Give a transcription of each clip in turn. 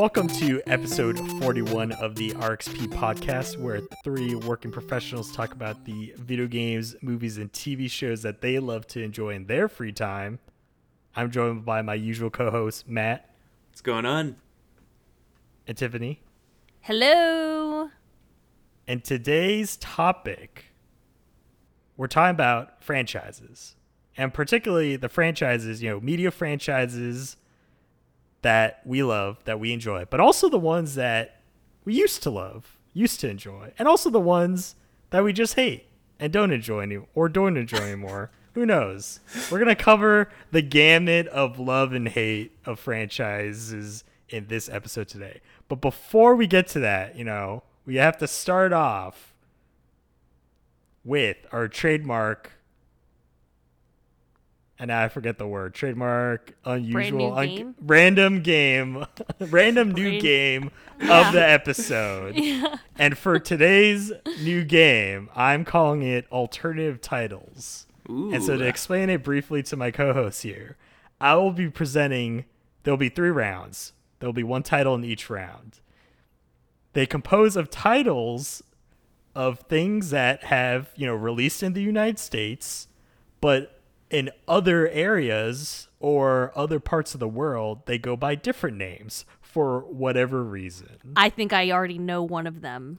Welcome to episode 41 of the RXP podcast, where three working professionals talk about the video games, movies, and TV shows that they love to enjoy in their free time. I'm joined by my usual co host, Matt What's going on? and Tiffany. Hello. And today's topic, we're talking about franchises, and particularly the franchises, you know, media franchises that we love, that we enjoy, but also the ones that we used to love, used to enjoy, and also the ones that we just hate and don't enjoy any or don't enjoy anymore. Who knows? We're gonna cover the gamut of love and hate of franchises in this episode today. But before we get to that, you know, we have to start off with our trademark and I forget the word. Trademark unusual new un- random game. random new Brain- game Yeah. of the episode. And for today's new game, I'm calling it alternative titles. Ooh. And so to explain it briefly to my co-hosts here, I will be presenting there'll be 3 rounds. There'll be one title in each round. They compose of titles of things that have, you know, released in the United States, but in other areas or other parts of the world, they go by different names for whatever reason. I think I already know one of them.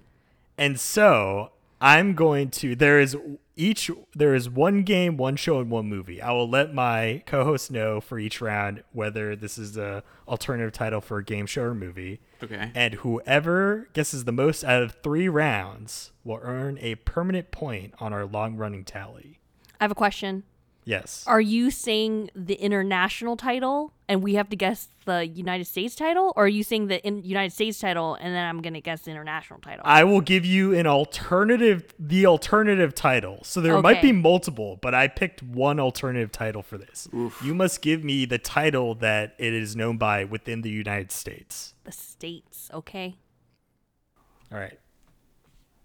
And so I'm going to there is each there is one game, one show, and one movie. I will let my co-host know for each round whether this is the alternative title for a game show or movie. Okay. And whoever guesses the most out of three rounds will earn a permanent point on our long running tally. I have a question. Yes. Are you saying the international title and we have to guess the United States title? Or are you saying the in- United States title and then I'm going to guess the international title? I will give you an alternative, the alternative title. So there might be multiple, but I picked one alternative title for this. You must give me the title that it is known by within the United States. the States, okay? All right.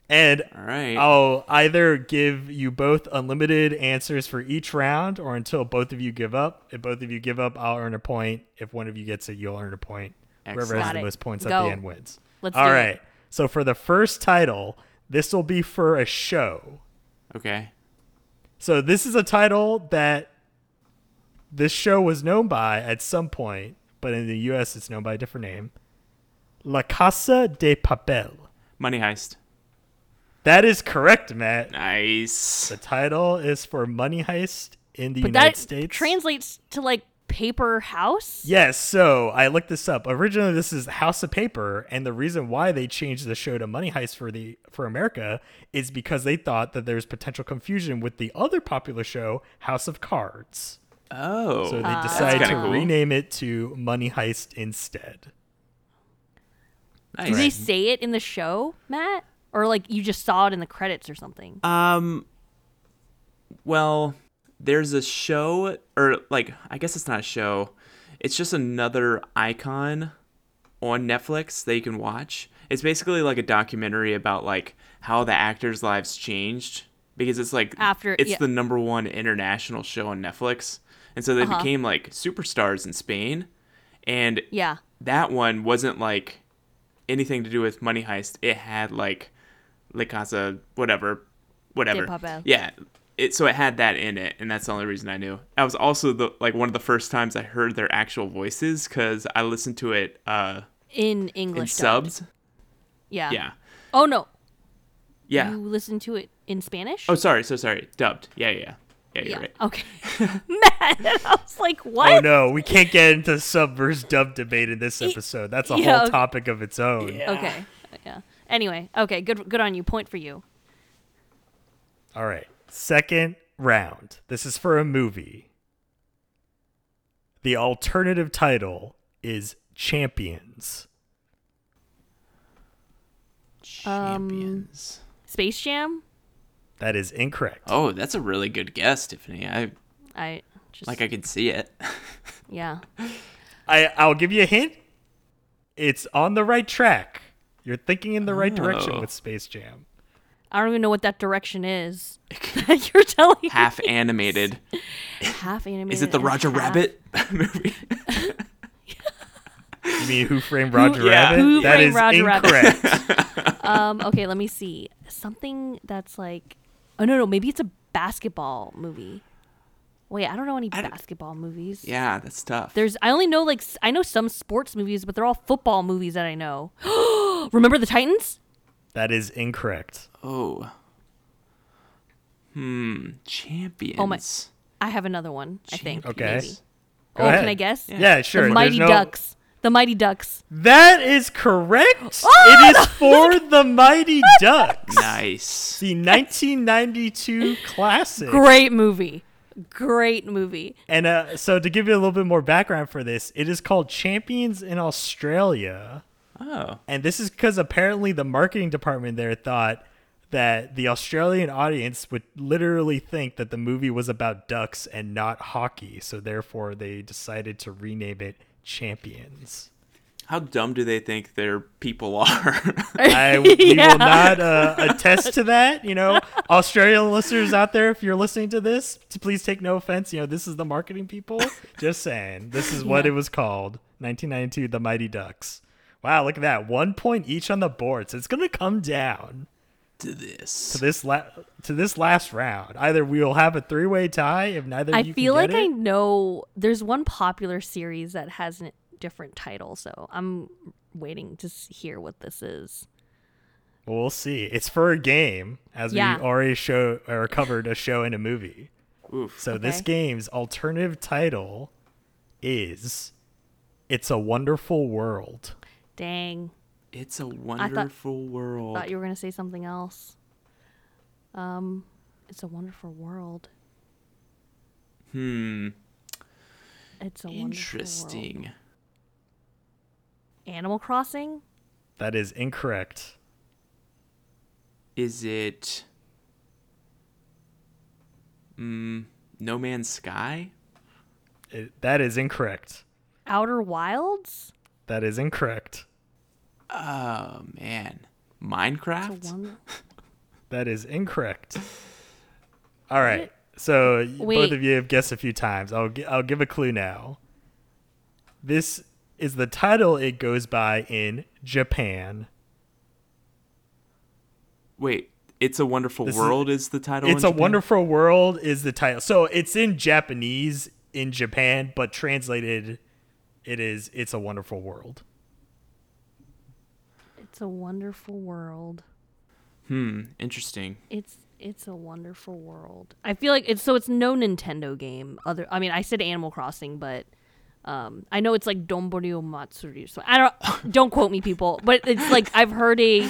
And All right. I'll either give you both unlimited answers for each round or until both of you give up. If both of you give up, I'll earn a point. If one of you gets it, you'll earn a point. Whoever has Got the it. most points at Go. the end wins. Let's All do right. it. So for the first title, this will be for a show. okay. So this is a title that this show was known by at some point, but in the US it's known by a different name. La Casa de Papel. Money heist. That is correct, Matt. Nice. The title is for Money Heist in the But United that States. translates to like paper house? Yes, so I looked this up. Originally, this is House of Paper, and the reason why they changed the show to Money Heist for the for America is because they thought that there's potential confusion with the other popular show, House of Cards. Oh. So they Ah. decided That's to cool. rename it to Money Heist instead. nice. Do they say it in the show, Matt? Or like you just saw it in the credits or something? Um. Well, there's a show, or like, I guess it's not a show. It's just another icon on Netflix that you can watch. It's basically like a documentary about like how the actors' lives changed because it's like After- it's yeah. the number one international show on Netflix, and so they Uh-huh. became like superstars in Spain, and yeah. that one wasn't like anything to do with Money Heist. It had like La Casa, whatever, whatever. Papel. Yeah. It, so it had that in it, and that's the only reason I knew. That was also the like one of the first times I heard their actual voices because I listened to it uh, In in English dubbed. subs. Yeah. Yeah, Oh no. yeah. You listened to it in Spanish? Oh, sorry, so sorry. Dubbed. Yeah, yeah, yeah. Yeah, you're yeah. right. Okay. Matt, I was like, what? Oh no, we can't get into sub versus dub debate in this episode. That's a yeah, whole okay. topic of its own. Okay. Yeah. Anyway, okay, good good on you. Point for you. All right. Second round. This is for a movie. The alternative title is Champions. Um, Champions. Space Jam? That is incorrect. oh, that's a really good guess, Tiffany. I I just like. I could see it. yeah. I I'll give you a hint. It's on the right track. You're thinking in the right direction Oh. with Space Jam. I don't even know what that direction is. that You're telling me. Half animated. half animated. Is it the Roger half- Rabbit movie? You mean Who Framed Roger yeah. Rabbit? Who That Framed is Roger Rabbit? incorrect. Um, okay, let me see. Something that's like, oh no, no, maybe it's a basketball movie. Wait, I don't know any I don't- basketball movies. Yeah, that's tough. There's, I only know like, I know some sports movies, but they're all football movies that I know. Remember the Titans? that is incorrect. oh. Hmm. Champions. Oh my- I have another one. I think. Okay. Maybe. Go oh, ahead. can I guess? Yeah, sure. The Mighty no- Ducks. The Mighty Ducks. That is correct. Oh, it is for the Mighty Ducks. Nice. The 1992 classic. Great movie. Great movie. And uh, so, to give you a little bit more background for this, it is called Champions in Australia. Oh. And this is because apparently the marketing department there thought that the Australian audience would literally think that the movie was about ducks and not hockey. So, therefore, they decided to rename it Champions. How dumb do they think their people are? I we Yeah. will not uh, attest to that. You know, Australian listeners out there, if you're listening to this, please take no offense. You know, this is the marketing people. Just saying, this is what Yeah. it was called. 1992, The Mighty Ducks. Wow, look at that. One point each on the board. So it's gonna come down to this. to this la- to this last round. Either we will have a three way tie if neither I of you feel can like get I know there's one popular series that has a different title, so I'm waiting to hear what this is. Well, we'll see. It's for a game, as Yeah. we already show or covered a show and a movie. Oof. So this game's alternative title is "It's a Wonderful World." Dang, It's a wonderful world. I thought you were gonna say something else. Um, it's a wonderful world. hmm. It's a wonderful world. Interesting. Animal Crossing. That is incorrect. Is it mm, No Man's Sky? It, that is incorrect. Outer Wilds. That is incorrect. Oh man. Minecraft? That is incorrect. All right. So y- both of you have guessed a few times. I'll gi- I'll give a clue now. This is the title it goes by in Japan. Wait, It's a Wonderful This is- World is, the title. It's in a Japan? Wonderful World is the title. So it's in Japanese in Japan, but translated, it is It's a Wonderful World. It's a wonderful world. Hmm, interesting. It's it's a wonderful world. I feel like it's so it's no Nintendo game. Other I mean I said Animal Crossing, but um I know it's like Donborio Matsuri. So I don't don't quote me people, but it's like I've heard a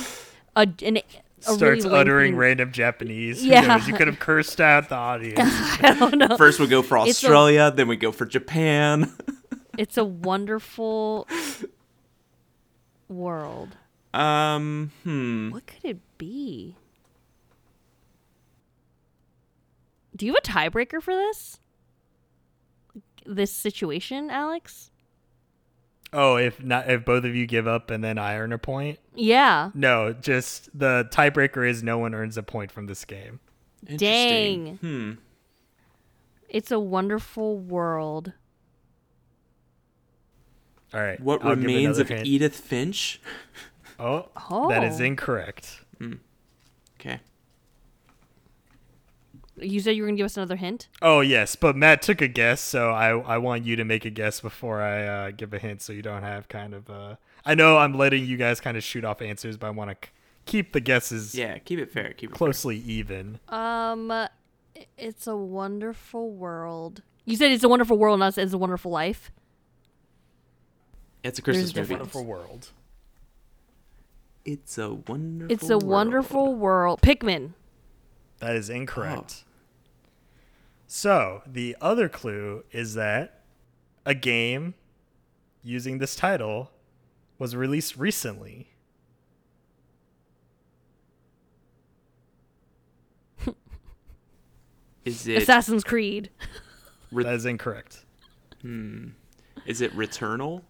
a an a Starts really uttering lengthy- random Japanese. Yeah. You could have cursed out the audience. I don't know. First we go for It's a- Australia, then we go for Japan. It's a wonderful world. um, hmm. What could it be? Do you have a tiebreaker for this? This situation, Alex? oh, if not, if both of you give up and then I earn a point. Yeah. No, just the tiebreaker is no one earns a point from this game. Dang. Hmm. It's a wonderful world. All right. What I'll remains of hint. Edith Finch? Oh, that is Oh. incorrect. Okay. You said you were going to give us another hint? Oh yes, but Matt took a guess, so I I want you to make a guess before I uh, give a hint, so you don't have kind of. Uh, I know I'm letting you guys kind of shoot off answers, but I want to c- keep the guesses Yeah, keep it fair. Keep it closely even. Um it's a wonderful world. You said it's a wonderful world, not it's a wonderful life. Fair. It's a Christmas There's movie. Wonderful world. It's a wonderful. World. It's a world. wonderful world. Pikmin. That is incorrect. Oh. So the other clue is that a game using this title was released recently. Is it? Assassin's Creed. Re- That is incorrect. Hmm. is it Returnal?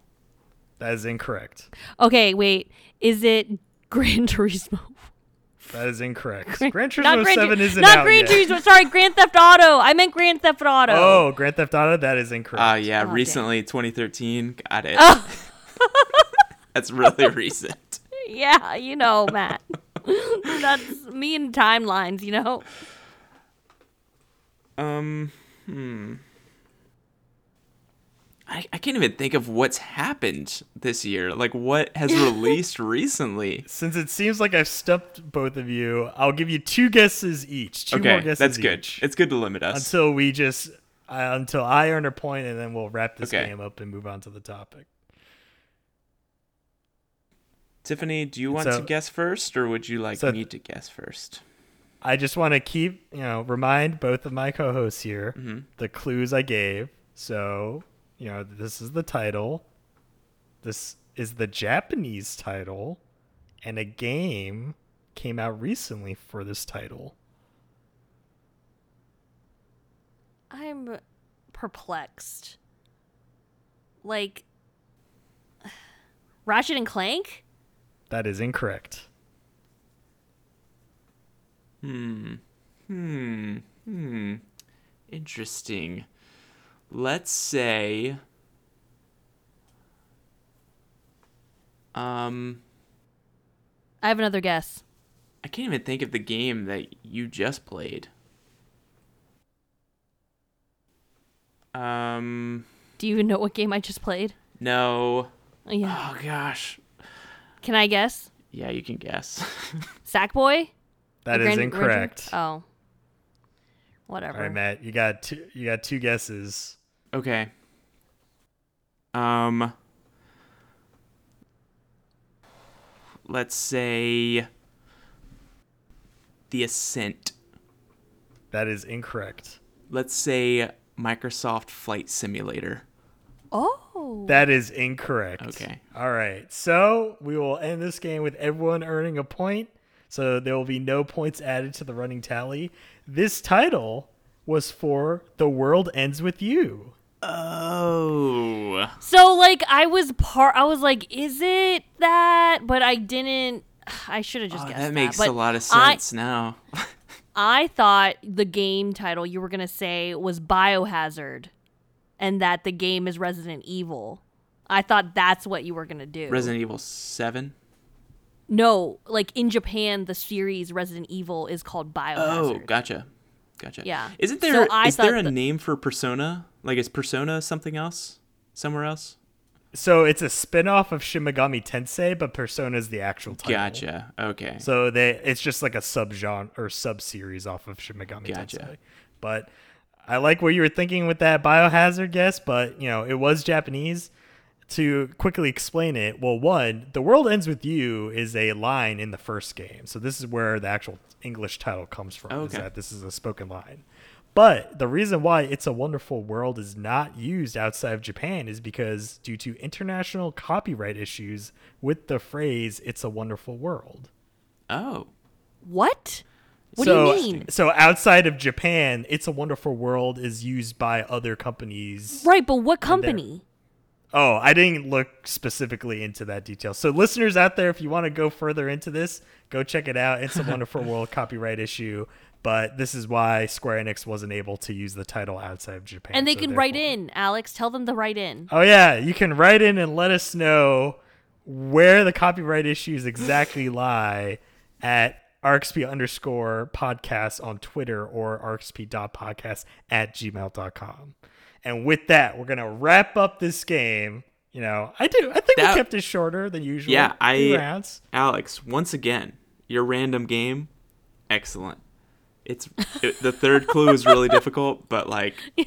That is incorrect. Okay, wait. Is it Gran Turismo? That is incorrect. Gran- Gran not Turismo Gran Tu- 7 isn't not out Gran yet. Turismo. Sorry, Grand Theft Auto. I meant Grand Theft Auto. Oh, Grand Theft Auto. That is incorrect. Uh, yeah, Oh, dang. recently 2013. Got it. That's really recent. Yeah, you know, Matt. That's me and timelines, you know? Um, hmm. I, I can't even think of what's happened this year. Like, what has released recently? Since it seems like I've stumped both of you, I'll give you two guesses each. Two more Okay, guesses that's good. each. It's good to limit us. until we just uh, until I earn a point, and then we'll wrap this Okay. game up and move on to the topic. Tiffany, do you want So- to guess first, or would you like so- me to guess first? I just want to keep, you know, remind both of my co-hosts here Mm-hmm. the clues I gave. So, you know, this is the title. This is the Japanese title, and a game came out recently for this title. I'm perplexed. Like, Ratchet and Clank? That is incorrect. Hmm. Hmm. Hmm. Interesting. Let's say. Um, I have another guess. I can't even think of the game that you just played. Um, Do you even know what game I just played? no. Oh, yeah. Oh gosh. Can I guess? Yeah, you can guess. Sackboy? That The is Grand- incorrect. Oh. Whatever. All right, Matt, you got two. You got two guesses. Okay. Um, let's say the Ascent. That is incorrect. Let's say Microsoft Flight Simulator. Oh. That is incorrect. Okay. All right. So we will end this game with everyone earning a point. So there will be no points added to the running tally. This title was for The World Ends With You. Oh. So like I was part I was like, is it that? But I didn't I should have just Oh, guessed that makes but a lot of I- sense now. I thought the game title you were gonna say was Biohazard, and that the game is Resident Evil. I thought that's what you were gonna do. Resident Evil 7. No, like in Japan, the series Resident Evil is called Biohazard. Oh, gotcha. Gotcha. Yeah. Isn't So there is there a the- name for Persona? Like is Persona something else? Somewhere else? So it's a spin-off of Shin Megami Tensei, but Persona is the actual title. Gotcha. Okay. So they it's just like a subgenre or sub-series off of Shin Megami Gotcha. Tensei. But I like what you were thinking with that biohazard guess, but you know, it was Japanese. To quickly explain it, well, one, the world ends with you is a line in the first game. So this is where the actual English title comes from. Is Okay. that this is a spoken line. But the reason why It's a Wonderful World is not used outside of Japan is because due to international copyright issues with the phrase It's a Wonderful World. oh. What? What so, do you mean? So outside of Japan, It's a Wonderful World is used by other companies. Right, but what company? Oh, I didn't look specifically into that detail. So listeners out there, if you want to go further into this, go check it out. It's a Wonderful World copyright issue. But this is why Square Enix wasn't able to use the title outside of Japan. And they so can write in, Alex. Tell them to write in. Oh yeah, you can write in and let us know where the copyright issues exactly lie at rxp underscore podcast on Twitter or rxp.podcast at gmail.com. And with that, we're gonna wrap up this game. You know, I do. I think That- we kept it shorter than usual. Yeah, Two I- rounds. Alex, once again, your random game, excellent. It's it, the third clue is really difficult, but like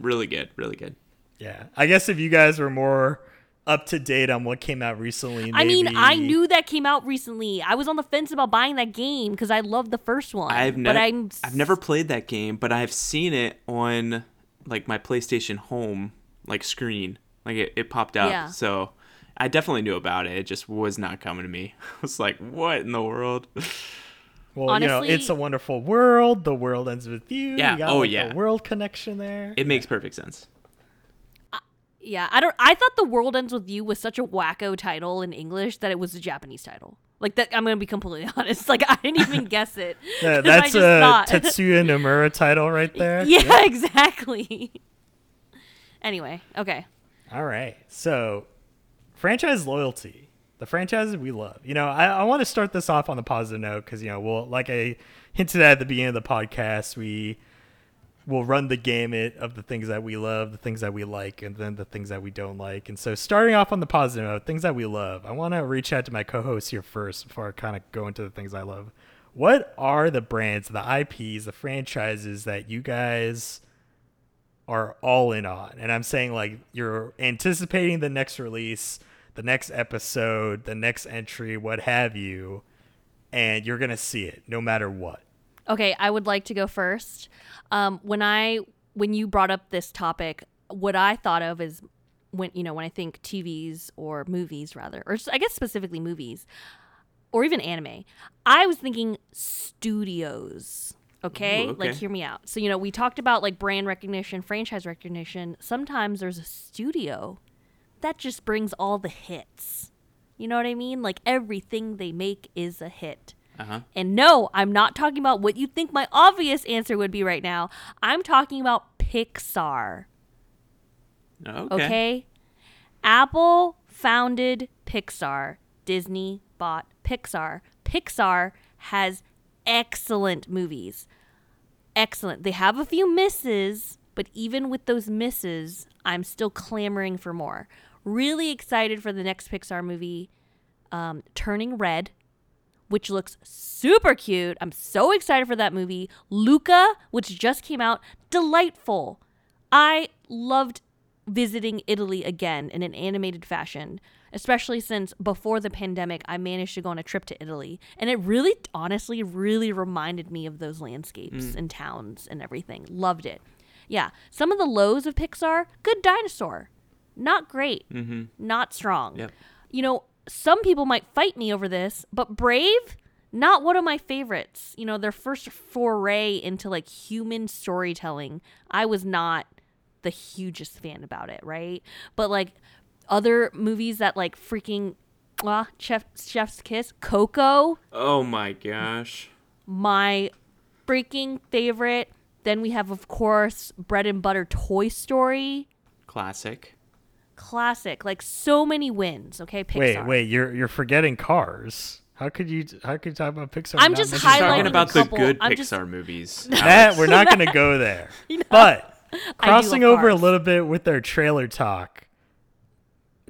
really good, really good. Yeah, I guess if you guys were more up to date on what came out recently, I mean, I knew that came out recently. I was on the fence about buying that game because I loved the first one. I've never I've never played that game, but I've seen it on like my PlayStation Home like screen. Like it, it popped up. Yeah. So I definitely knew about it. It just was not coming to me. I was like, what in the world? Well, you know, it's a wonderful world. The world ends with you. Yeah, You got, oh, like, yeah. A world connection there. It makes perfect sense. Yeah, I don't. I thought the world ends with you was such a wacko title in English that it was a Japanese title. Like that, I'm gonna be completely honest. Like I didn't even guess it. Yeah, that's a thought- Tetsuya Nomura title right there. yeah, exactly. anyway, okay. All right. So, franchise loyalty, the franchises we love. You know, I, I want to start this off on a positive note because you know, well, like I hinted at at the beginning of the podcast, we will run the gamut of the things that we love, the things that we like, and then the things that we don't like. And so, starting off on the positive note, things that we love, I want to reach out to my co-hosts here first before I kind of go into the things I love. What are the brands, the IPs, the franchises that you guys are all in on? And I'm saying like you're anticipating the next release, the next episode, the next entry, what have you, and you're gonna see it no matter what. Okay, I would like to go first. Um, when I when you brought up this topic, what I thought of is when you know when I think TVs or movies rather, or I guess specifically movies, or even anime. I was thinking studios. Okay? Ooh, okay. like hear me out. So you know we talked about like brand recognition, franchise recognition. Sometimes there's a studio that just brings all the hits. You know what I mean? Like everything they make is a hit. Uh-huh. And no, I'm not talking about what you think my obvious answer would be right now. I'm talking about Pixar. Okay. Okay? Apple founded Pixar. Disney bought Pixar. Pixar has excellent movies. Excellent. They have a few misses, but even with those misses, I'm still clamoring for more. Really excited for the next Pixar movie, um, Turning Red which looks super cute. I'm so excited for that movie. Luca, which just came out, delightful. I loved visiting Italy again in an animated fashion, especially since before the pandemic, I managed to go on a trip to Italy. And it really, honestly, really reminded me of those landscapes and towns and everything. Loved it. Yeah, some of the lows of Pixar, good dinosaur. Not great, Mm-hmm. not strong. Yep. You know, some people might fight me over this, but Brave, not one of my favorites. You know, their first foray into like human storytelling, I was not the hugest fan about it, right? But like other movies that like freaking ah, Chef Chef's Kiss, Coco, Oh my gosh. my freaking favorite. Then we have of course bread and butter Toy Story. Classic. Classic, like so many wins. Okay, Pixar. Wait, wait, you're you're forgetting Cars. How could you how could you talk about Pixar? I'm just highlighting talking a about the good I'm Pixar just- movies. That we're not going to go there. You know? But crossing love over a little bit with their trailer talk.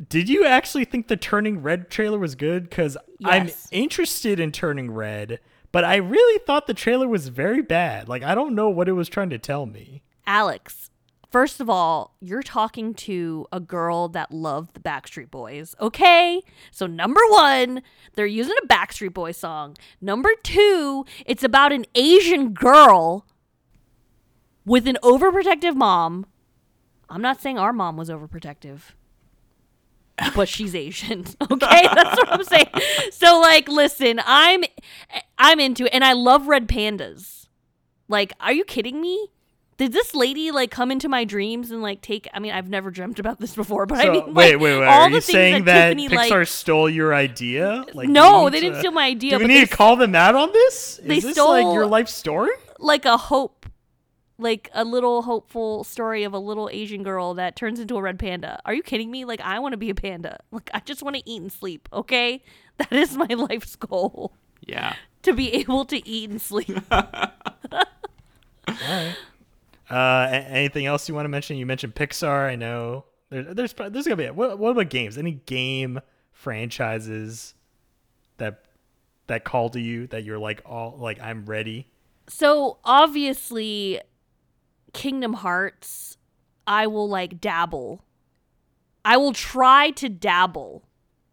Did you actually think the Turning Red trailer was good? Because I'm interested in Turning Red, but I really thought the trailer was very bad. Like I don't know what it was trying to tell me. Alex, first of all, you're talking to a girl that loved the Backstreet Boys, okay? So, number one, they're using a Backstreet Boy song. Number two, it's about an Asian girl with an overprotective mom. I'm not saying our mom was overprotective. But she's Asian. Okay? That's what I'm saying. So like listen, I'm I'm into it and I love red pandas. Like, are you kidding me? Did this lady like come into my dreams and like take? I mean, I've never dreamt about this before, but I mean, wait, like, wait, wait. all Are the you things saying that, Tiffany, Pixar like, stole your idea? Like, No, they need didn't steal my idea, Do we but need they to call them out on this? Is they this like stole- your life story? like a hope, like a little hopeful story of a little Asian girl that turns into a red panda. Are you kidding me? Like, I want to be a panda. Like, I just want to eat and sleep. Okay, that is my life's goal Yeah. to be able to eat and sleep. All right. Uh, a- anything else you want to mention? You mentioned Pixar. I know there, there's there's gonna be. What, what about games? Any game franchises that that call to you that you're like all like I'm ready? So obviously, Kingdom Hearts, I will like dabble. I will try to dabble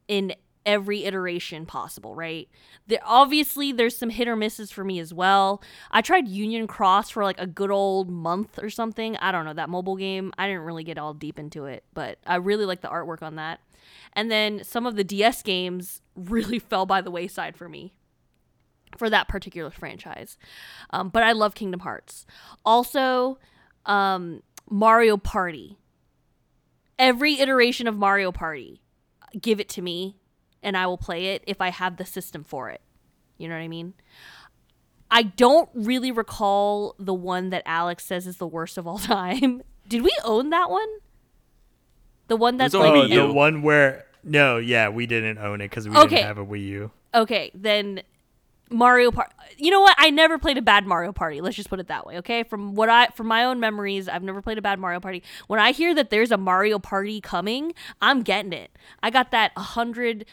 in every iteration possible, right? There obviously there's some hit or misses for me as well. I tried Union Cross for like a good old month or something. I don't know, that mobile game. I didn't really get all deep into it, but I really like the artwork on that. And then some of the DS games really fell by the wayside for me for that particular franchise. Um, but I love Kingdom Hearts. Also, um, Mario Party. Every iteration of Mario Party, give it to me, and I will play it if I have the system for it. You know what I mean? I don't really recall the one that Alex says is the worst of all time. Did we own that one? The one that's like Oh, the one where No, yeah, we didn't own it because we Okay. didn't have a Wii U. Okay, then Mario Party. You know what? I never played a bad Mario Party. Let's just put it that way. Okay, from what I from my own memories, I've never played a bad Mario Party. When I hear that there's a Mario Party coming, I'm getting it. I got that hundred,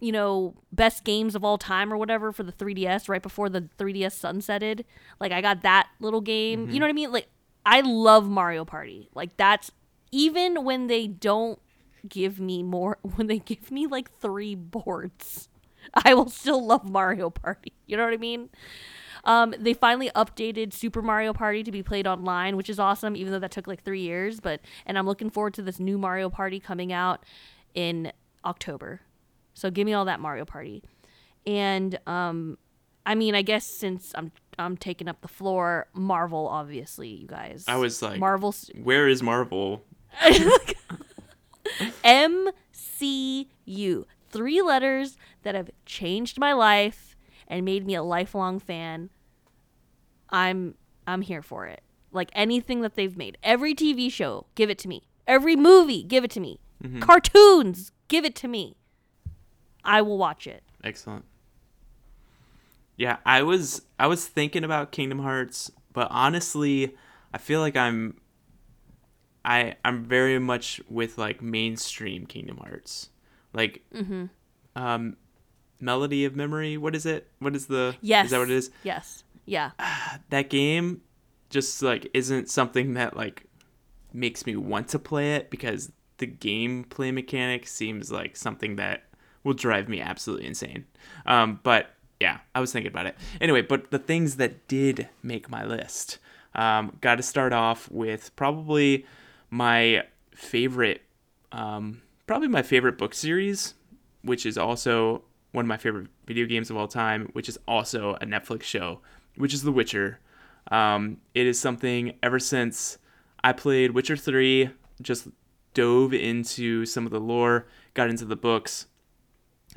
you know, best games of all time or whatever for the 3DS right before the 3DS sunsetted. Like I got that little game. You know what I mean? Like I love Mario Party. Like that's even when they don't give me more when they give me like three boards I will still love Mario Party. You know what I mean? Um, they finally updated Super Mario Party to be played online, which is awesome, even though that took like three years. But and I'm looking forward to this new Mario Party coming out in October. So give me all that Mario Party. And um, I mean, I guess since I'm I'm taking up the floor, Marvel, obviously, you guys. I was like, Marvel Where is Marvel? MCU. Three letters that have changed my life and made me a lifelong fan. I'm I'm here for it. Like anything that they've made. Every TV show, give it to me. Every movie, give it to me. Cartoons, give it to me. I will watch it. Excellent. Yeah, I was I was thinking about Kingdom Hearts, but honestly, I feel like I'm I I'm very much with like mainstream Kingdom Hearts. Like um Melody of Memory, what is it? What is the Yes. Is that what it is? Yes. Yeah. That game just like isn't something that like makes me want to play it because the gameplay mechanic seems like something that will drive me absolutely insane. Um, but yeah, I was thinking about it. Anyway, but the things that did make my list. Um, Got to start off with probably my favorite, um, probably my favorite book series, which is also one of my favorite video games of all time, which is also a Netflix show, which is The Witcher. Um, it is something ever since I played Witcher 3, just dove into some of the lore, got into the books,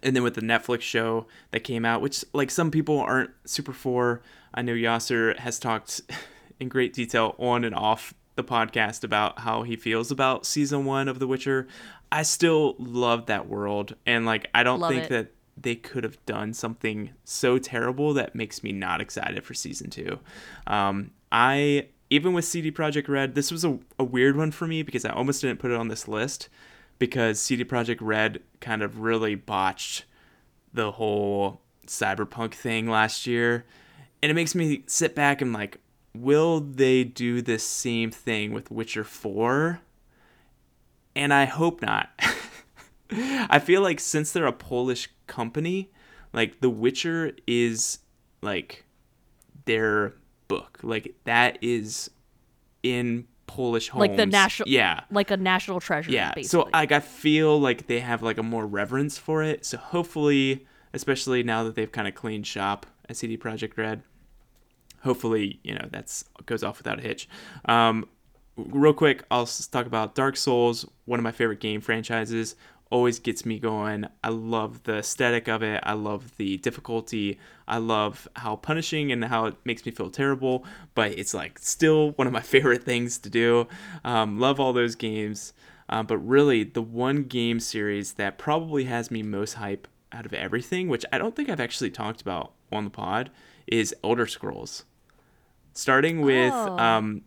and then with the Netflix show that came out, which like some people aren't super for. I know Yasser has talked in great detail on and off the podcast about how he feels about season one of The Witcher. I still love that world, and like I don't Love think it. that they could have done something so terrible that makes me not excited for season two. Um, I even with CD Projekt Red, this was a, a weird one for me because I almost didn't put it on this list because CD Projekt Red kind of really botched the whole cyberpunk thing last year. And it makes me sit back and like, will they do the same thing with Witcher 4? And I hope not. I feel like since they're a Polish company, like The Witcher is like their book. Like that is in Polish homes. Like the national Yeah. like a national treasure. Yeah. Basically. So like I feel like they have like a more reverence for it. So hopefully, especially now that they've kind of cleaned shop at CD Projekt Red, hopefully you know that's goes off without a hitch. Um, real quick, I'll talk about Dark Souls, one of my favorite game franchises. Always gets me going. I love the aesthetic of it. I love the difficulty. I love how punishing and how it makes me feel terrible, but it's like still one of my favorite things to do. Um, love all those games. Uh, but really, the one game series that probably has me most hype out of everything, which I don't think I've actually talked about on the pod, is Elder Scrolls. Starting with Oh. um,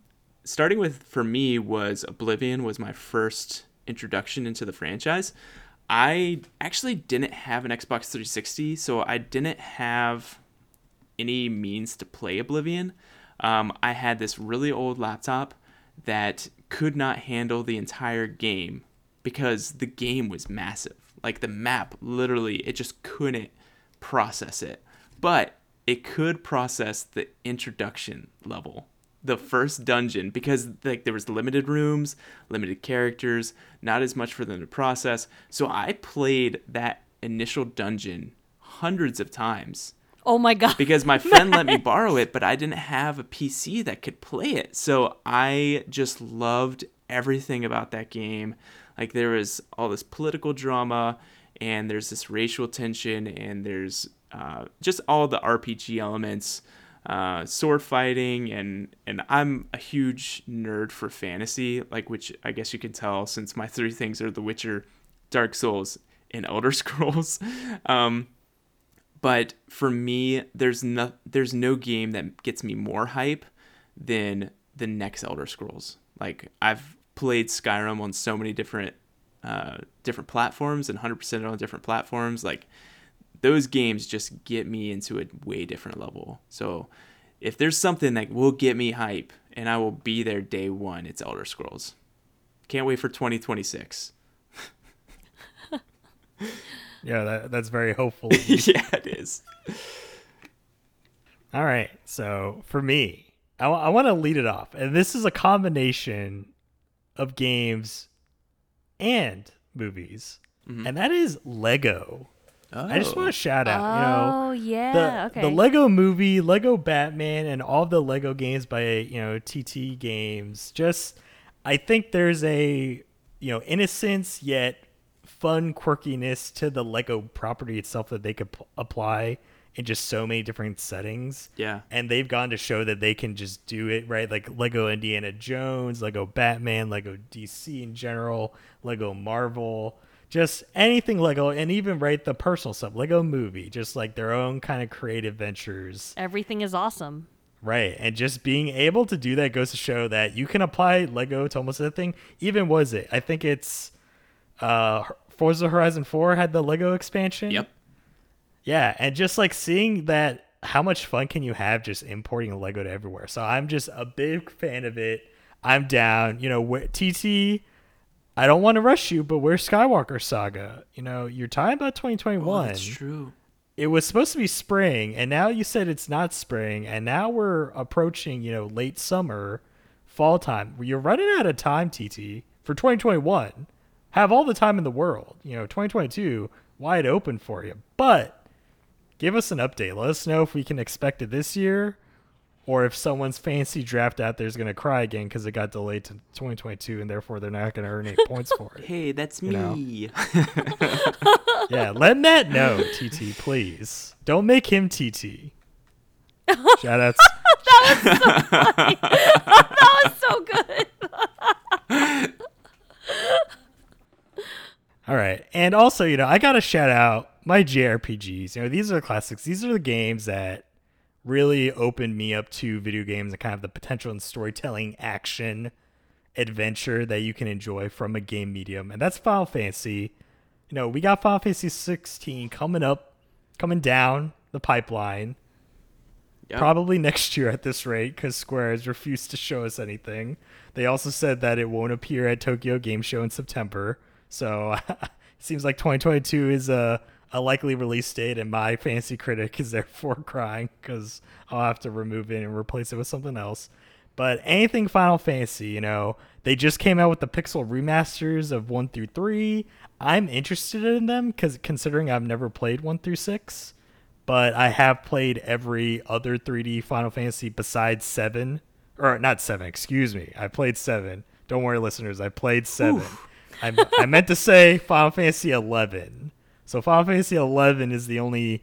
starting with for me was Oblivion was my first introduction into the franchise. I actually didn't have an Xbox 360, so I didn't have any means to play Oblivion. Um, I had this really old laptop that could not handle the entire game because the game was massive. Like the map, literally, it just couldn't process it. But it could process the introduction level the first dungeon because like there was limited rooms limited characters not as much for them to process so i played that initial dungeon hundreds of times oh my god. because my friend let me borrow it, but I didn't have a PC that could play it. So I just loved everything about that game. Like there was all this political drama, and there's this racial tension, and there's uh, just all the RPG elements, uh, sword fighting, and and I'm a huge nerd for fantasy, like which I guess you can tell since my three things are The Witcher, Dark Souls, and Elder Scrolls. Um, but for me, there's no there's no game that gets me more hype than the next Elder Scrolls. Like I've played Skyrim on so many different uh, different platforms and 100% on different platforms. Like those games just get me into a way different level. So if there's something that will get me hype and I will be there day one, it's Elder Scrolls. Can't wait for 2026. Yeah, that, that's very hopeful. yeah, it is. All right. So for me, I, I want to lead it off. And this is a combination of games and movies. Mm-hmm. And that is Lego. I just want to shout out, you know, oh yeah. the okay. the Lego movie, Lego Batman, and all the Lego games by you know TT Games. Just, I think there's a you know innocence yet fun quirkiness to the Lego property itself that they could p- apply in just so many different settings. Yeah. And they've gone to show that they can just do it right, like Lego Indiana Jones, Lego Batman, Lego DC in general, Lego Marvel just anything Lego, and even right the personal stuff, Lego Movie, just like their own kind of creative ventures, Everything is awesome. right? And just being able to do that goes to show that you can apply Lego to almost anything. Even was it? I think it's uh Forza Horizon Four had the Lego expansion. Yep. Yeah, and just like seeing that, how much fun can you have just importing Lego to everywhere? So I'm just a big fan of it. I'm down. You know, wh- TT. I don't want to rush you, but where's Skywalker Saga? You know, you're talking about 2021. Oh, that's true. It was supposed to be spring, and now you said it's not spring, and now we're approaching, you know, late summer, fall time. You're running out of time, TT, for 2021. Have all the time in the world. You know, 2022 wide open for you. But give us an update. Let us know if we can expect it this year or if someone's fancy draft out there is going to cry again because it got delayed to 2022 and therefore they're not going to earn eight points for it. Hey, that's You me. Yeah, let Matt know, TT, please. Don't make him TT. Shout outs. that was so good. All right. And also, you know, I got to shout out my JRPGs. You know, these are the classics. These are the games that really opened me up to video games and kind of the potential and storytelling, action, adventure that you can enjoy from a game medium. And that's Final Fantasy. You know, we got Final Fantasy 16 coming up, coming down the pipeline. Yep. Probably next year at this rate because Square has refused to show us anything. They also said that it won't appear at Tokyo Game Show in September. So it seems like 2022 is a, a likely release date, and my Fantasy Critic is therefore crying because I'll have to remove it and replace it with something else. But anything Final Fantasy, you know, they just came out with the pixel remasters of 1 through 3. I'm interested in them because considering I've never played 1 through 6 but I have played every other 3D Final Fantasy besides 7 or not 7, excuse me. I played 7. Don't worry listeners, I played 7. I I meant to say Final Fantasy 11. So Final Fantasy 11 is the only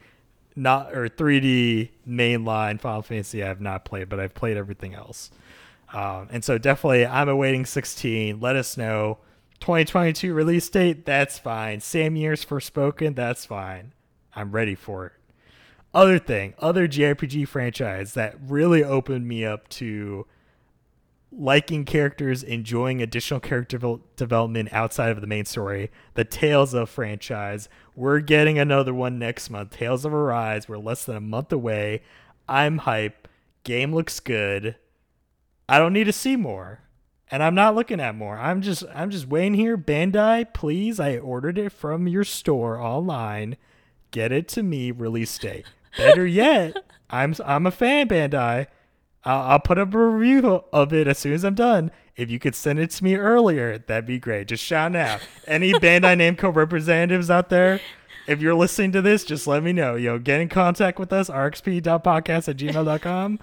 not or 3D mainline Final Fantasy I have not played, but I've played everything else. Um, and so definitely I'm awaiting 16. Let us know. 2022 release date, that's fine. Same year's Forspoken. that's fine. I'm ready for it other thing, other JRPG franchise that really opened me up to liking characters, enjoying additional character development outside of the main story. The Tales of franchise. We're getting another one next month. Tales of Arise. We're less than a month away. I'm hype. Game looks good. I don't need to see more. And I'm not looking at more. I'm just I'm just waiting here. Bandai, please. I ordered it from your store online. Get it to me release date. Better yet, I'm I'm a fan, Bandai. I'll, I'll put up a review of it as soon as I'm done. If you could send it to me earlier, that'd be great. Just shout out. Any Bandai Namco representatives out there, if you're listening to this, just let me know. Yo, get in contact with us, rxp.podcast at gmail.com.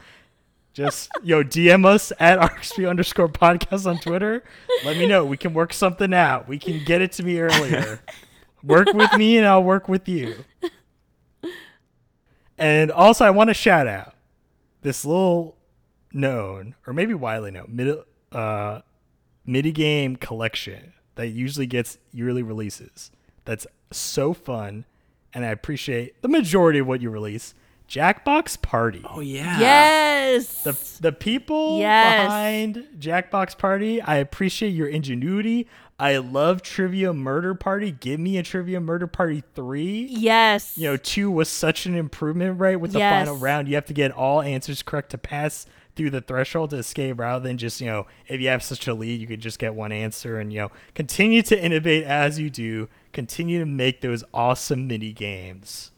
Just, yo, DM us at rxp underscore podcast on Twitter. Let me know. We can work something out. We can get it to me earlier. Work with me and I'll work with you. And also, I want to shout out this little known, or maybe widely known, mid, uh, midi game collection that usually gets yearly releases. that's so fun, and I appreciate the majority of what you release. Jackbox Party. Oh yeah. Yes. The the people Yes. behind Jackbox Party, I appreciate your ingenuity. I love Trivia Murder Party. Give me a Trivia Murder Party 3. yes. You know, 2 was such an improvement, right? With the Yes. final round, you have to get all answers correct to pass through the threshold to escape rather than just, you know, if you have such a lead, you could just get one answer and, you know, continue to innovate as you do. Continue to make those awesome mini games.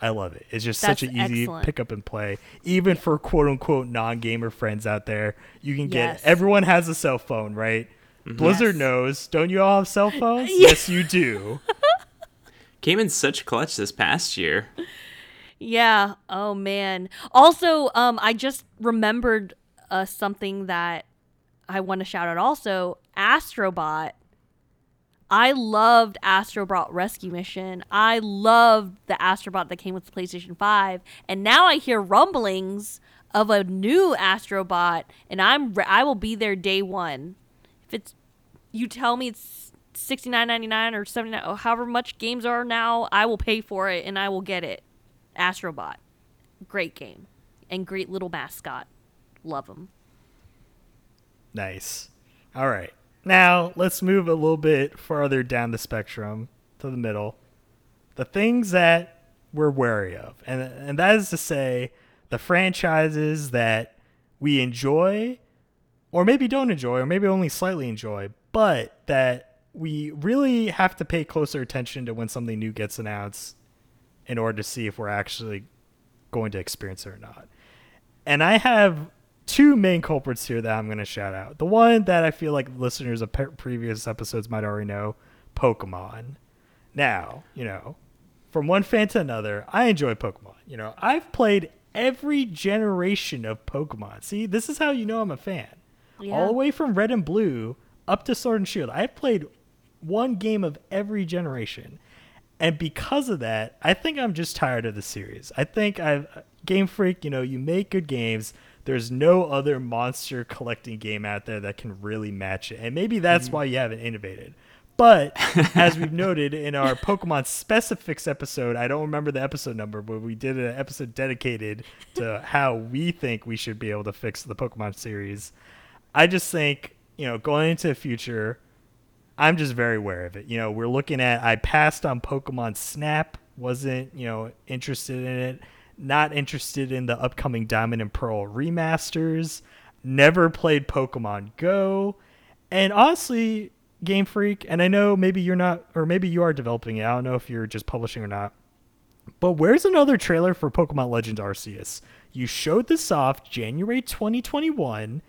I love it. It's just such an easy excellent. pick up and play, even for quote unquote non gamer friends out there. You can get Yes. everyone has a cell phone, right? Mm-hmm. Blizzard Yes. knows. Don't you all have cell phones? Yes, you do. Came in such clutch this past year. Yeah. Oh man. Also, um, I just remembered uh something that I want to shout out. Also, Astrobot. I loved Astrobot Rescue Mission. I loved the Astrobot that came with the PlayStation Five, and now I hear rumblings of a new Astrobot, and I'm re- I will be there day one. If it's you tell me it's sixty nine ninety nine or seventy nine, however much games are now, I will pay for it and I will get it. Astrobot, great game, and great little mascot. Love him. Nice. All right. Now let's move a little bit farther down the spectrum to the middle. The things that we're wary of, and and that is to say, the franchises that we enjoy, or maybe don't enjoy, or maybe only slightly enjoy, but that we really have to pay closer attention to when something new gets announced in order to see if we're actually going to experience it or not. And I have two main culprits here that I'm going to shout out. The one that I feel like listeners of pe- previous episodes might already know Pokemon. Now, you know, from one fan to another, I enjoy Pokemon. You know, I've played every generation of Pokemon. See, this is how you know I'm a fan. Yeah. All the way from Red and Blue up to Sword and Shield. I've played one game of every generation. And because of that, I think I'm just tired of the series. I think I've Game Freak, you know, you make good games. There's no other monster collecting game out there that can really match it. And maybe that's mm-hmm. why you haven't innovated. But as we've noted in our Pokemon specifics episode, I don't remember the episode number, but we did an episode dedicated to how we think we should be able to fix the Pokemon series. I just think, you know, going into the future, I'm just very aware of it. You know, we're looking at I passed on Pokemon Snap, wasn't, you know, interested in it, not interested in the upcoming Diamond and Pearl remasters, never played Pokemon Go. And honestly, Game Freak, and I know maybe you're not or maybe you are developing it. I don't know if you're just publishing or not. But where's another trailer for Pokemon Legends Arceus? You showed this off January 2021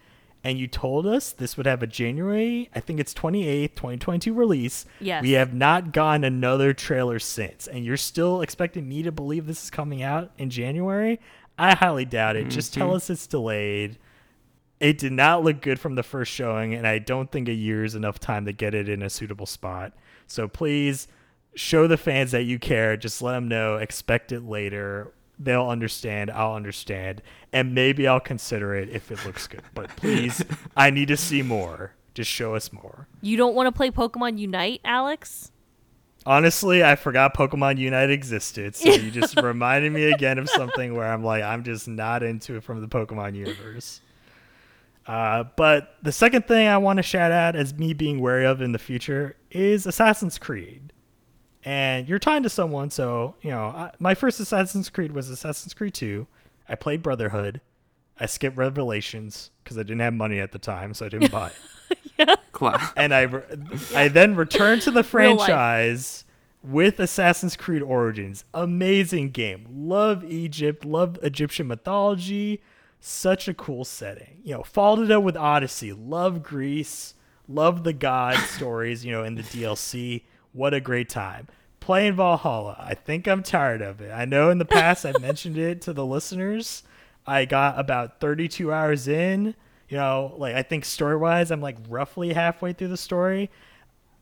and you told us this would have a January, I think it's 28th, 2022 release. Yes. We have not gotten another trailer since. And you're still expecting me to believe this is coming out in January? I highly doubt it. Just tell mm-hmm. us it's delayed. It did not look good from the first showing, and I don't think a year is enough time to get it in a suitable spot. So please show the fans that you care. Just let them know. Expect it later. They'll understand. I'll understand. And maybe I'll consider it if it looks good. But please, I need to see more. Just show us more. You don't want to play Pokemon Unite, Alex? Honestly, I forgot Pokemon Unite existed. So you just reminded me again of something where I'm like, I'm just not into it from the Pokemon universe. Uh, but the second thing I want to shout out as me being wary of in the future is Assassin's Creed. And you're tying to someone, so, you know, I, my first Assassin's Creed was Assassin's Creed 2. I played Brotherhood. I skipped Revelations because I didn't have money at the time, so I didn't buy it Cla- and I re- I then returned to the franchise with Assassin's Creed Origins. Amazing game. Love Egypt. Love Egyptian mythology. Such a cool setting. You know, followed it up with Odyssey. Love Greece. Love the god stories. You know, in the DLC. What a great time. Playing Valhalla. I think I'm tired of it. I know in the past I've mentioned it to the listeners. I got about 32 hours in. You know, like I think story wise, I'm like roughly halfway through the story.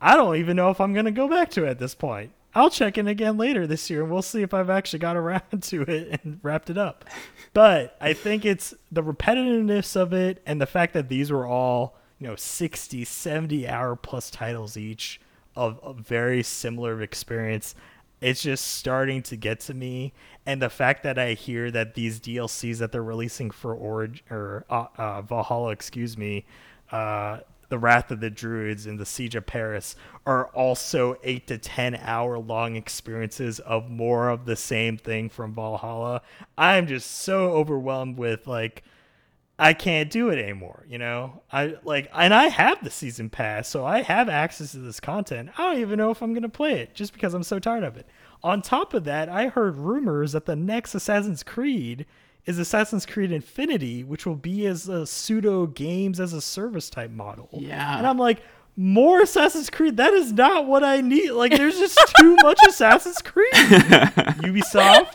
I don't even know if I'm going to go back to it at this point. I'll check in again later this year and we'll see if I've actually got around to it and wrapped it up. But I think it's the repetitiveness of it and the fact that these were all, you know, 60, 70 hour plus titles each of a very similar experience. It's just starting to get to me, and the fact that I hear that these DLCs that they're releasing for Orig or uh, uh, Valhalla, excuse me, uh, the Wrath of the Druids and the Siege of Paris are also eight to ten hour long experiences of more of the same thing from Valhalla. I'm just so overwhelmed with like I can't do it anymore, you know? I like and I have the season pass, so I have access to this content. I don't even know if I'm going to play it just because I'm so tired of it. On top of that, I heard rumors that the next Assassin's Creed is Assassin's Creed Infinity, which will be as a pseudo games as a service type model. Yeah. And I'm like, more Assassin's Creed? That is not what I need. Like, there's just too much Assassin's Creed. Ubisoft,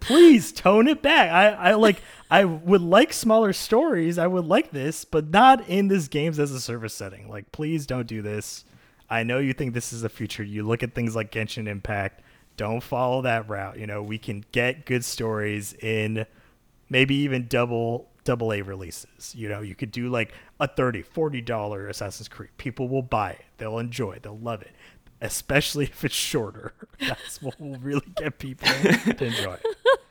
please tone it back. I, I like. I would like smaller stories. I would like this, but not in this games as a service setting. Like, please don't do this. I know you think this is the future. You look at things like Genshin Impact. Don't follow that route. You know, we can get good stories in maybe even double double A releases. You know, you could do like a 30 40 dollar Assassin's Creed. People will buy it. They'll enjoy it. They'll love it. Especially if it's shorter. That's what will really get people to enjoy it.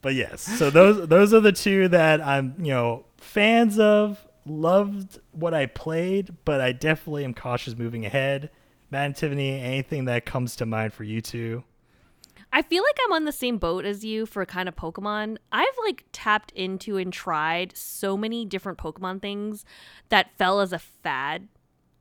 But yes, so those those are the two that I'm, you know, fans of. Loved what I played, but I definitely am cautious moving ahead. Matt and Tiffany, anything that comes to mind for you two? I feel like I'm on the same boat as you for kind of Pokemon. I've like tapped into and tried so many different Pokemon things that fell as a fad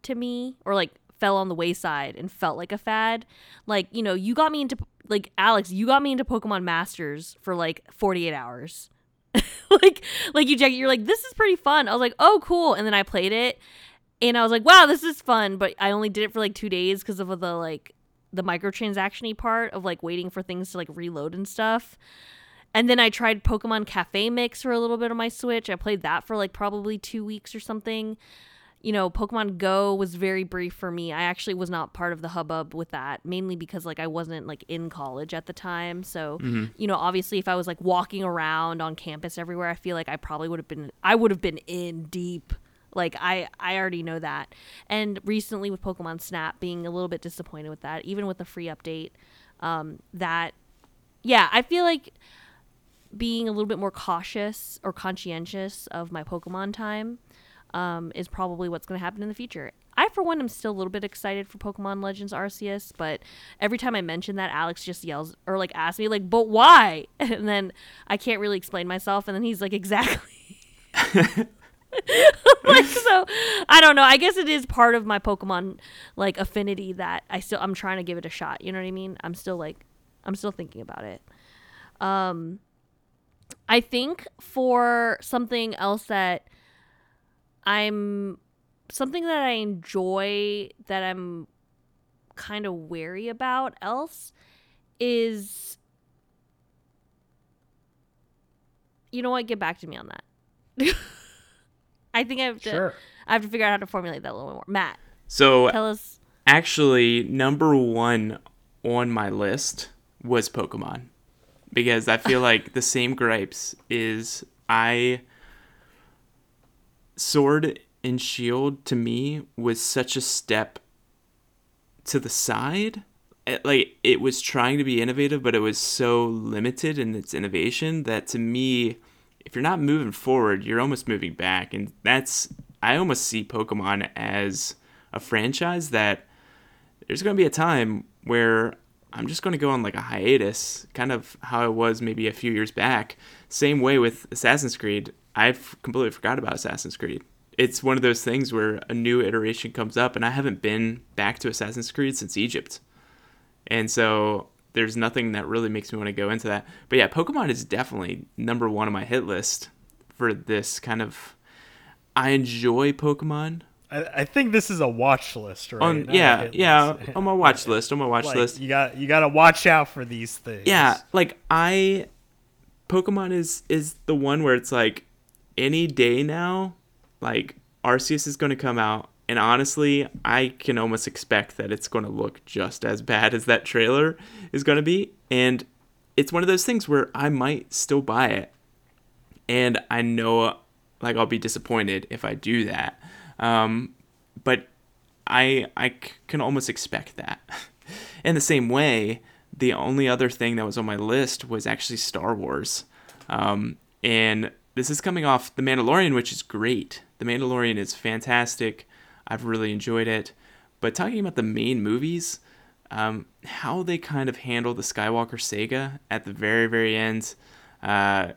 to me or like fell on the wayside and felt like a fad. Like, you know, you got me into like Alex, you got me into Pokemon Masters for like 48 hours. like like you check you're like this is pretty fun. I was like, "Oh, cool." And then I played it and I was like, "Wow, this is fun." But I only did it for like 2 days because of the like the microtransactiony part of like waiting for things to like reload and stuff. And then I tried Pokemon Cafe Mix for a little bit on my Switch. I played that for like probably 2 weeks or something. You know, Pokemon Go was very brief for me. I actually was not part of the hubbub with that, mainly because like I wasn't like in college at the time. So, you know, obviously if I was like walking around on campus everywhere, I feel like I probably would have been I would have been in deep like I I already know that. And recently with Pokemon Snap being a little bit disappointed with that, even with the free update, um, that yeah, I feel like being a little bit more cautious or conscientious of my Pokemon time um, is probably what's going to happen in the future. I, for one, am still a little bit excited for Pokemon Legends Arceus, but every time I mention that, Alex just yells or like asks me like, "But why?" And then I can't really explain myself, and then he's like, "Exactly." like so i don't know i guess it is part of my pokemon like affinity that i still i'm trying to give it a shot you know what i mean i'm still like i'm still thinking about it um i think for something else that i'm something that i enjoy that i'm kind of wary about else is you know what get back to me on that I think I have to. Sure. I have to figure out how to formulate that a little bit more. Matt, So tell us. actually, number one on my list was Pokemon because I feel like the same gripes is I Sword and Shield to me was such a step to the side. It- like it was trying to be innovative, but it was so limited in its innovation that to me, if you're not moving forward, you're almost moving back, and that's I almost see Pokemon as a franchise that there's going to be a time where I'm just going to go on like a hiatus, kind of how it was maybe a few years back. Same way with Assassin's Creed. I've completely forgot about Assassin's Creed. It's one of those things where a new iteration comes up, and I haven't been back to Assassin's Creed since Egypt. And so there's nothing that really makes me want to go into that. But yeah, Pokemon is definitely number one on my hit list for this kind of. I enjoy Pokemon. I, I think this is a watch list, right? On yeah, yeah, list. on my watch list. On my watch Like, list. You got you got to watch out for these things. Yeah, like I Pokemon is is the one where it's like any day now, like Arceus is going to come out and honestly, I can almost expect that it's going to look just as bad as that trailer is going to be and it's one of those things where I might still buy it. And I know like I'll be disappointed if I do that. Um but I can almost expect that. In the same way, the only other thing that was on my list was actually Star Wars, um, and this is coming off The Mandalorian, which is great. The Mandalorian is fantastic. I've really enjoyed it. But talking about the main movies, um, how they kind of handle the Skywalker saga at the very, very end, uh,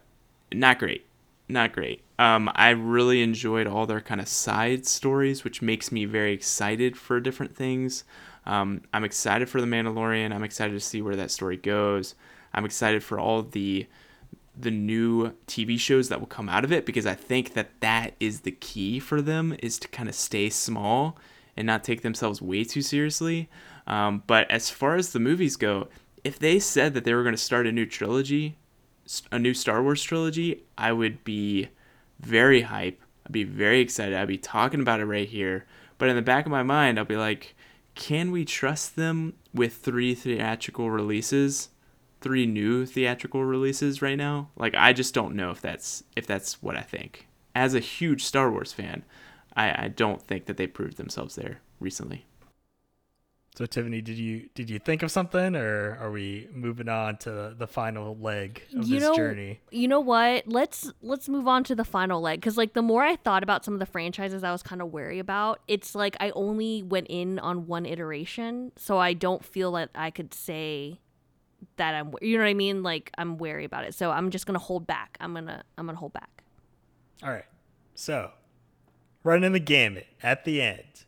not great. Not great. Um, I really enjoyed all their kind of side stories, which makes me very excited for different things. Um, I'm excited for The Mandalorian. I'm excited to see where that story goes. I'm excited for all the the new TV shows that will come out of it because I think that that is the key for them is to kind of stay small and not take themselves way too seriously. Um, but as far as the movies go, if they said that they were going to start a new trilogy, a new Star Wars trilogy, I would be very hype. I'd be very excited. I'd be talking about it right here. But in the back of my mind, I'll be like, can we trust them with three theatrical releases? Three new theatrical releases right now? Like I just don't know if that's if that's what I think. As a huge Star Wars fan, I, I don't think that they proved themselves there recently. So Tiffany, did you did you think of something, or are we moving on to the final leg of you this know, journey? You know what? Let's let's move on to the final leg because like the more I thought about some of the franchises I was kind of wary about, it's like I only went in on one iteration, so I don't feel that I could say that I'm you know what I mean? Like I'm wary about it, so I'm just gonna hold back. I'm gonna I'm gonna hold back. All right. So, running the gamut at the end,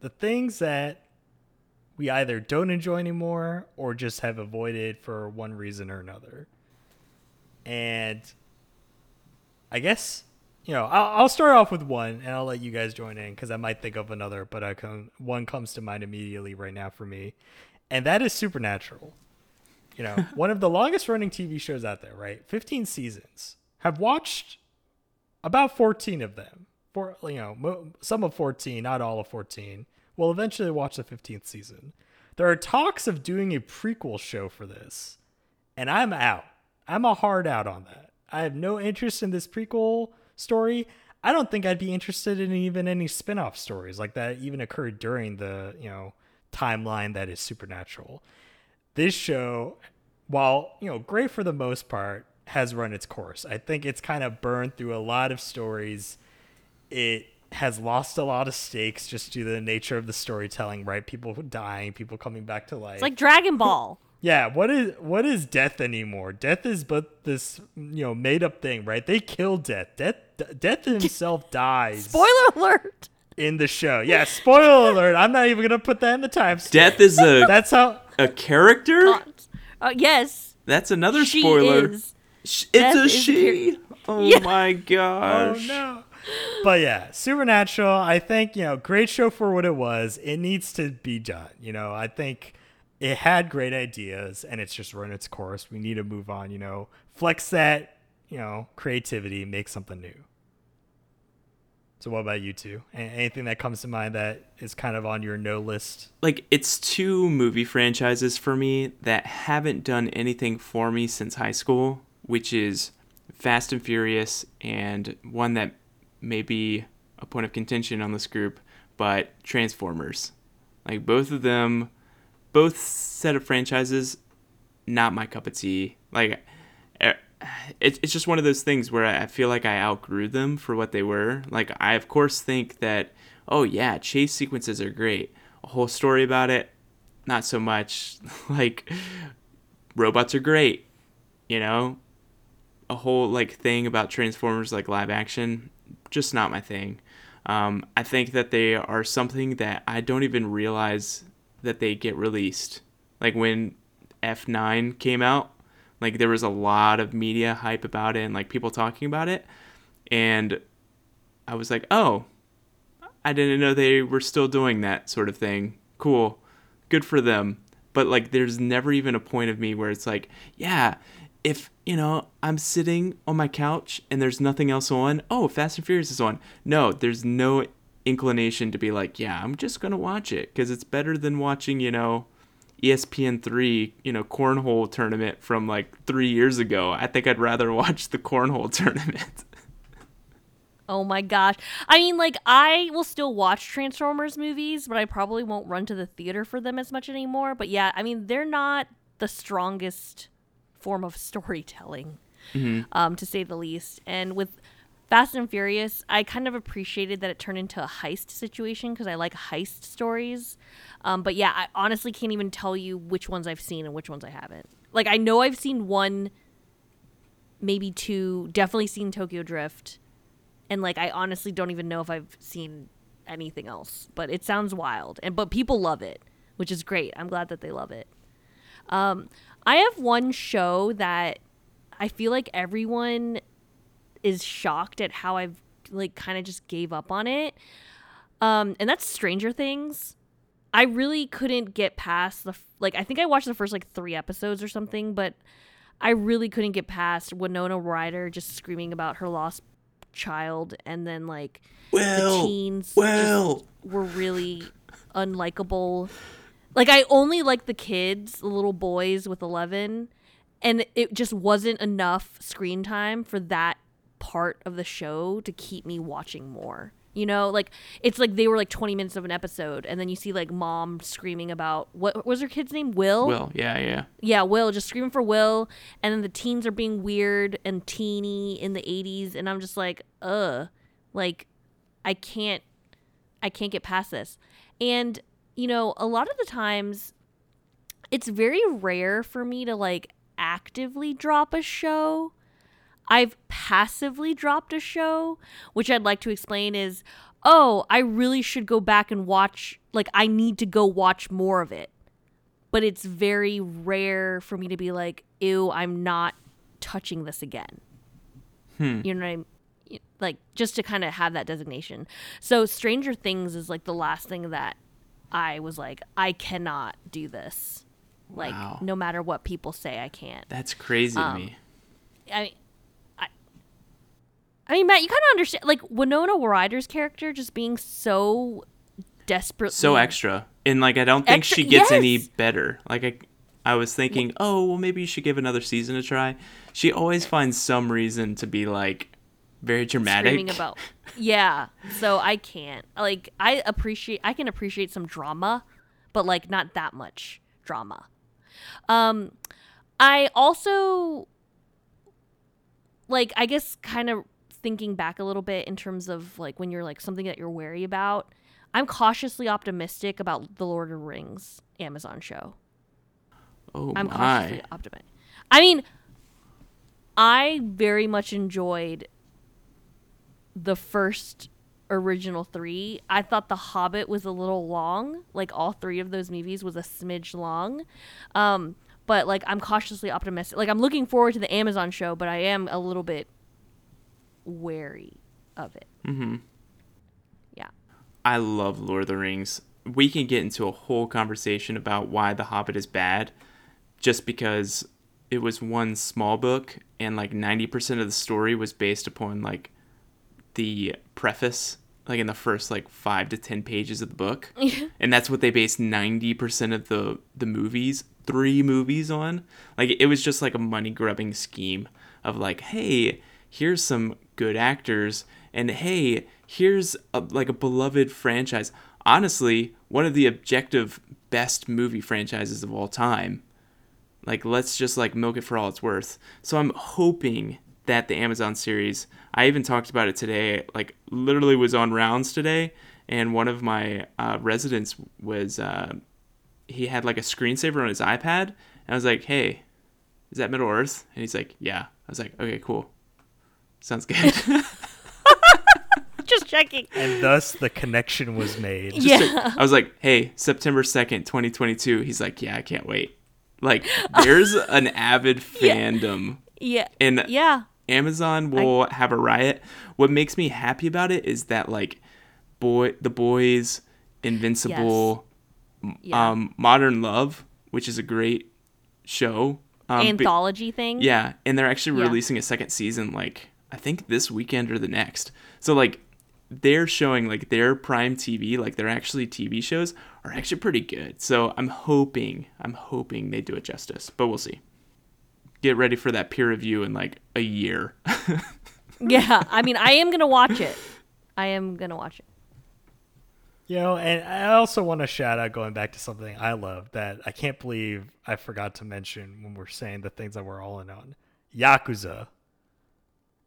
the things that we either don't enjoy anymore or just have avoided for one reason or another. And I guess, you know, I'll, I'll start off with one and I'll let you guys join in because I might think of another, but I can, one comes to mind immediately right now for me. And that is Supernatural. You know, one of the longest running TV shows out there, right? 15 seasons. Have watched about 14 of them. For, you know, some of 14, not all of 14 will eventually watch the 15th season. There are talks of doing a prequel show for this, and I'm out. I'm a hard out on that. I have no interest in this prequel story. I don't think I'd be interested in even any spin-off stories like that even occurred during the, you know, timeline that is supernatural. This show, while, you know, great for the most part, has run its course. I think it's kind of burned through a lot of stories. It has lost a lot of stakes just due to the nature of the storytelling, right? People dying, people coming back to life. It's like Dragon Ball. yeah, what is what is death anymore? Death is but this you know made up thing, right? They kill death. Death death himself dies. Spoiler alert. In the show, yeah. Spoiler alert! I'm not even gonna put that in the time. Death is a That's how. A character. Uh, yes. That's another She spoiler. is. Sh- Death It's a is a she. Oh Yeah. my Oh no. But yeah, Supernatural, I think, you know, great show for what it was. It needs to be done. You know, I think it had great ideas and it's just run its course. We need to move on, you know, flex that, you know, creativity, make something new. So what about you two? Anything that comes to mind that is kind of on your no list? Like it's two movie franchises for me that haven't done anything for me since high school, which is Fast and Furious and one that may be a point of contention on this group, but Transformers. Like both of them, both set of franchises, not my cup of tea. Like it's it's just one of those things where I feel like I outgrew them for what they were. Like I of course think that oh yeah, chase sequences are great. A whole story about it, not so much. like robots are great, you know? A whole like thing about Transformers like live action, just not my thing. Um, I think that they are something that I don't even realize that they get released. Like when F9 came out, like there was a lot of media hype about it and like people talking about it. And I was like, oh, I didn't know they were still doing that sort of thing. Cool. Good for them. But like there's never even a point of me where it's like, yeah, if, you know, I'm sitting on my couch and there's nothing else on, oh, Fast and Furious is on. No, there's no inclination to be like, yeah, I'm just to watch it because it's better than watching, you know, ESPN3, you know, cornhole tournament from like 3 years ago. I think I'd rather watch the cornhole tournament. Oh my gosh. I mean, like, I will still watch Transformers movies, but I probably won't run to the theater for them as much anymore. But yeah, I mean, they're not the strongest form of storytelling, um, to say the least. And with Fast and Furious, I kind of appreciated that it turned into a heist situation because I like heist stories. Um, but yeah, I honestly can't even tell you which ones I've seen and which ones I haven't. Like, I know I've seen one, maybe two, definitely seen Tokyo Drift and like I honestly don't even know if I've seen anything else. But it sounds wild, and but people love it, which is great. I'm glad that they love it. Um, I have one show that I feel like everyone is shocked at how I've like kind of just gave up on it. Um, and that's Stranger Things. I really couldn't get past the like I think I watched the first like 3 episodes or something, but I really couldn't get past Winona Ryder just screaming about her lost child and then like the teens well. were really unlikable. Like I only like the kids, the little boys with 11, and it just wasn't enough screen time for that part of the show to keep me watching more. You know, like it's like they were like 20 minutes of an episode and then you see like mom screaming about what, was her kid's name? Will? Will, yeah, yeah. Yeah, Will, just screaming for Will. And then the teens are being weird and teeny in the 80s. And I'm just like, ugh. Like, I can't, I can't get past this. And, you know, a lot of the times, it's very rare for me to like actively drop a show. I've passively dropped a show, which I'd like to explain is, oh, I really should go back and watch, like, I need to go watch more of it but it's very rare for me to be like, ew, I'm not touching this again. You know what I mean? Like, just to kind of have that designation. So, Stranger Things is like the last thing that I was like, I cannot do this. Like, Wow. no matter what people say, I can't. That's crazy Um, to me. I mean, I, I mean, Matt, you kind of understand, like Winona Ryder's character just being so desperately So extra. And like I don't think Extra- she gets any better. Like I I was thinking, "Oh, well maybe you should give another season a try." She always finds some reason to be like very dramatic. screaming about yeah so i can't like i appreciate i can appreciate some drama but like not that much drama um i also like i guess kind of thinking back a little bit in terms of like when you're like something that you're wary about i'm cautiously optimistic about the lord of the rings amazon show oh I'm my. cautiously optimistic. I mean, I very much enjoyed the first original three. I thought The Hobbit was a little long. Like all three of those movies was a smidge long. Um, but like I'm cautiously optimistic. Like I'm looking forward to the Amazon show, but I am a little bit wary of it. Mhm. Yeah. I love Lord of the Rings. We can get into a whole conversation about why The Hobbit is bad just because it was one small book and like 90% of the story was based upon like the preface like in the first like 5 to 10 pages of the book. and that's what they based 90% of the the movies, 3 movies on. Like it was just like a money grubbing scheme of like, "Hey, here's some good actors and hey, here's a, like a beloved franchise. Honestly, one of the objective best movie franchises of all time. Like let's just like milk it for all it's worth. So I'm hoping that the Amazon series, I even talked about it today, like literally was on rounds today and one of my uh, residents was uh, he had like a screensaver on his iPad and I was like, "Hey, is that Middle Earth?" And he's like, "Yeah." I was like, "Okay, cool. Sounds good." Just checking. and thus the connection was made. yeah. I was like, "Hey, September 2nd, 2022." He's like, "Yeah, I can't wait." Like there's an avid fandom Yeah. and Yeah. Amazon will have a riot. What makes me happy about it is that like boy the boys Invincible Yeah. um Modern Love, which is a great show. Um, be- Anthology thing. yeah, and they're actually Yeah. releasing a second season like I think this weekend or the next. So like they're showing like their prime TV, like they're actually TV shows are actually pretty good. So I'm hoping, I'm hoping they do it justice, but we'll see. Get ready for that peer review in like a year. yeah, I mean, I am gonna watch it. I am gonna watch it. You know, and I also want to shout out going back to something I love that I can't believe I forgot to mention when we're saying the things that we're all in on. Yakuza.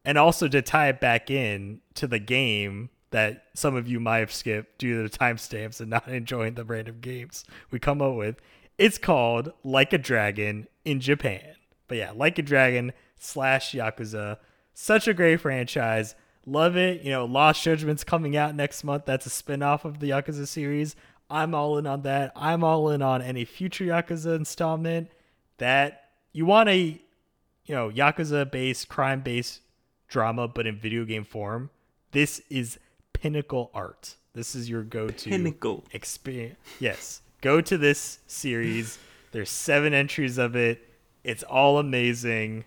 And also to tie it back in to the game that some of you might have skipped due to the timestamps and not enjoying the random games we come up with. It's called Like a Dragon in Japan. But yeah, Like a Dragon slash Yakuza. Such a great franchise. Love it. You know, Lost Judgment's coming out next month. That's a spin-off of the Yakuza series. I'm all in on that. I'm all in on any future Yakuza installment that you want a you know, Yakuza based, crime based drama, but in video game form. This is pinnacle art. This is your go to Pinnacle. experience. Yes. Go to this series. There's seven entries of it. It's all amazing.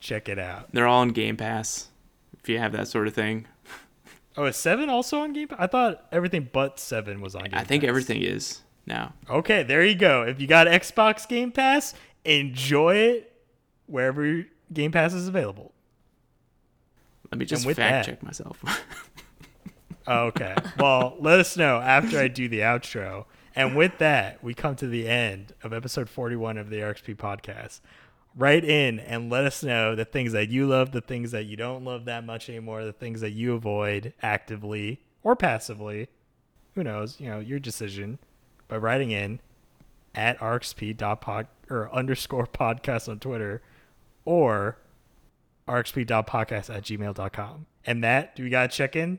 Check it out. They're all on Game Pass. If you have that sort of thing, Oh, is seven also on Game Pass? I thought everything but seven was on Game I think Pass. everything is now. Okay, there you go. If you got Xbox Game Pass, enjoy it wherever Game Pass is available. Let me just fact that- check myself. Oh, okay. Well, let us know after I do the outro. And with that, we come to the end of episode 41 of the RXP podcast. Write in and let us know the things that you love, the things that you don't love that much anymore, the things that you avoid actively or passively. Who knows? You know, your decision by writing in at rxp.pod or underscore podcast on Twitter or rxp.podcast at gmail.com. And Matt, do we got to check in?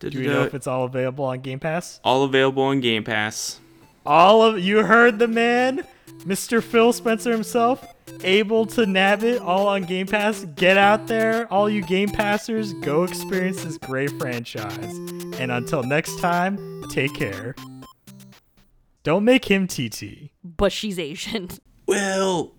Do you know if it's all available on Game Pass? all available on Game Pass. All of you heard the man, Mr. Phil Spencer himself, able to nab it all on Game Pass. Get out there, all you Game Passers, go experience this great franchise. And until next time, take care. Don't make him TT. But she's Asian. Will